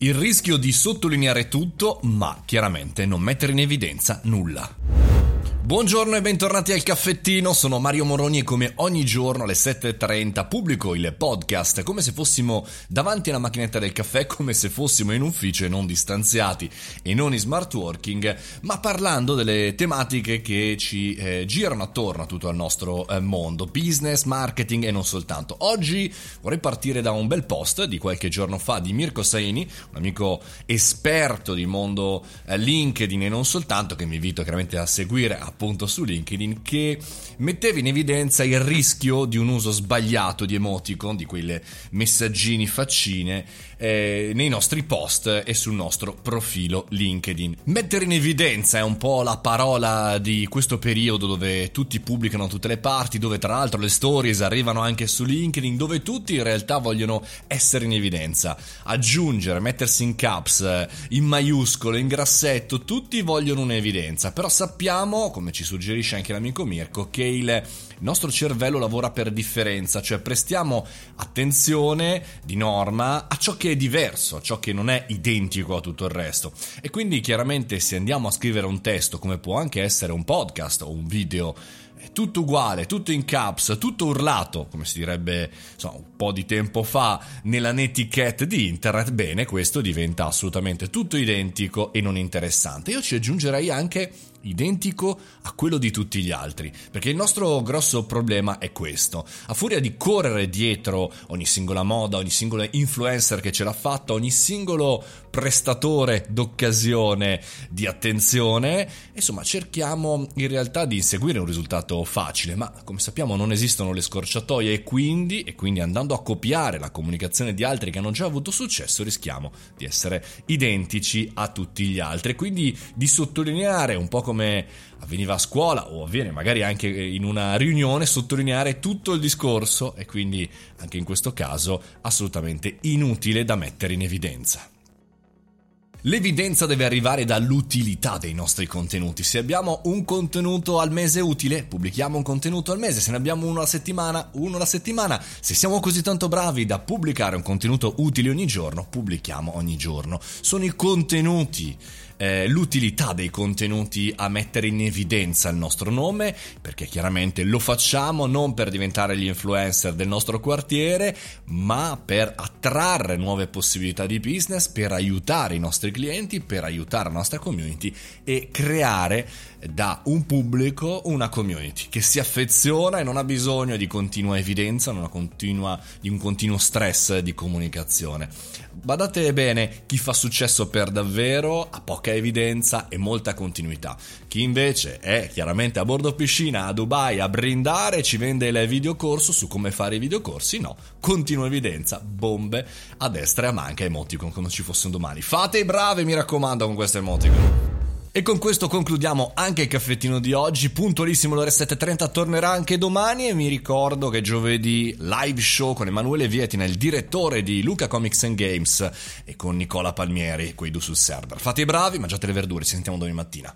Il rischio di sottolineare tutto, ma chiaramente non mettere in evidenza nulla. Buongiorno e bentornati al caffettino, sono Mario Moroni e come ogni giorno alle 7.30 pubblico il podcast come se fossimo davanti alla macchinetta del caffè, come se fossimo in ufficio e non distanziati e non in smart working, ma parlando delle tematiche che ci eh, girano attorno a tutto il nostro eh, mondo, business, marketing e non soltanto. Oggi vorrei partire da un bel post di qualche giorno fa di Mirko Saini, un amico esperto di mondo eh, LinkedIn e non soltanto, che mi invito chiaramente a seguire a appunto su LinkedIn che metteva in evidenza il rischio di un uso sbagliato di emoticon, di quelle messaggini faccine eh, nei nostri post e sul nostro profilo LinkedIn. Mettere in evidenza è un po' la parola di questo periodo dove tutti pubblicano tutte le parti, dove tra l'altro le stories arrivano anche su LinkedIn, dove tutti in realtà vogliono essere in evidenza, aggiungere, mettersi in caps, in maiuscolo, in grassetto, tutti vogliono un'evidenza, però sappiamo, come ci suggerisce anche l'amico Mirko, che il nostro cervello lavora per differenza, cioè prestiamo attenzione di norma a ciò che è diverso, a ciò che non è identico a tutto il resto. E quindi chiaramente se andiamo a scrivere un testo, come può anche essere un podcast o un video, tutto uguale, tutto in caps, tutto urlato, come si direbbe insomma, un po' di tempo fa nella netiquette di internet, bene, questo diventa assolutamente tutto identico e non interessante. Io ci aggiungerei anche identico a quello di tutti gli altri, perché il nostro grosso problema è questo. A furia di correre dietro ogni singola moda, ogni singolo influencer che ce l'ha fatta, ogni singolo prestatore d'occasione di attenzione, insomma, cerchiamo in realtà di inseguire un risultato facile, ma come sappiamo non esistono le scorciatoie e quindi, e quindi andando a copiare la comunicazione di altri che hanno già avuto successo rischiamo di essere identici a tutti gli altri, quindi di sottolineare un po' come avveniva a scuola o avviene magari anche in una riunione, sottolineare tutto il discorso e quindi anche in questo caso assolutamente inutile da mettere in evidenza. L'evidenza deve arrivare dall'utilità dei nostri contenuti. Se abbiamo un contenuto al mese utile, pubblichiamo un contenuto al mese. Se ne abbiamo uno alla settimana, uno alla settimana. Se siamo così tanto bravi da pubblicare un contenuto utile ogni giorno, pubblichiamo ogni giorno. Sono i contenuti eh, l'utilità dei contenuti a mettere in evidenza il nostro nome, perché chiaramente lo facciamo non per diventare gli influencer del nostro quartiere, ma per attrarre nuove possibilità di business, per aiutare i nostri clienti, per aiutare la nostra community e creare da un pubblico una community che si affeziona e non ha bisogno di continua evidenza, continua, di un continuo stress di comunicazione. Badate bene, chi fa successo per davvero ha poca evidenza e molta continuità. Chi invece è chiaramente a bordo piscina a Dubai a brindare ci vende il videocorso su come fare i videocorsi, no, continua evidenza, bombe a destra e a manca, emoticon come ci fosse un domani. Fate i bravi, mi raccomando, con questo emoticon. E con questo concludiamo anche il caffettino di oggi, puntualissimo l'ora 7.30, tornerà anche domani e mi ricordo che giovedì live show con Emanuele Vietina, il direttore di Luca Comics and Games e con Nicola Palmieri, qui sul server. Fate i bravi, mangiate le verdure, ci sentiamo domani mattina.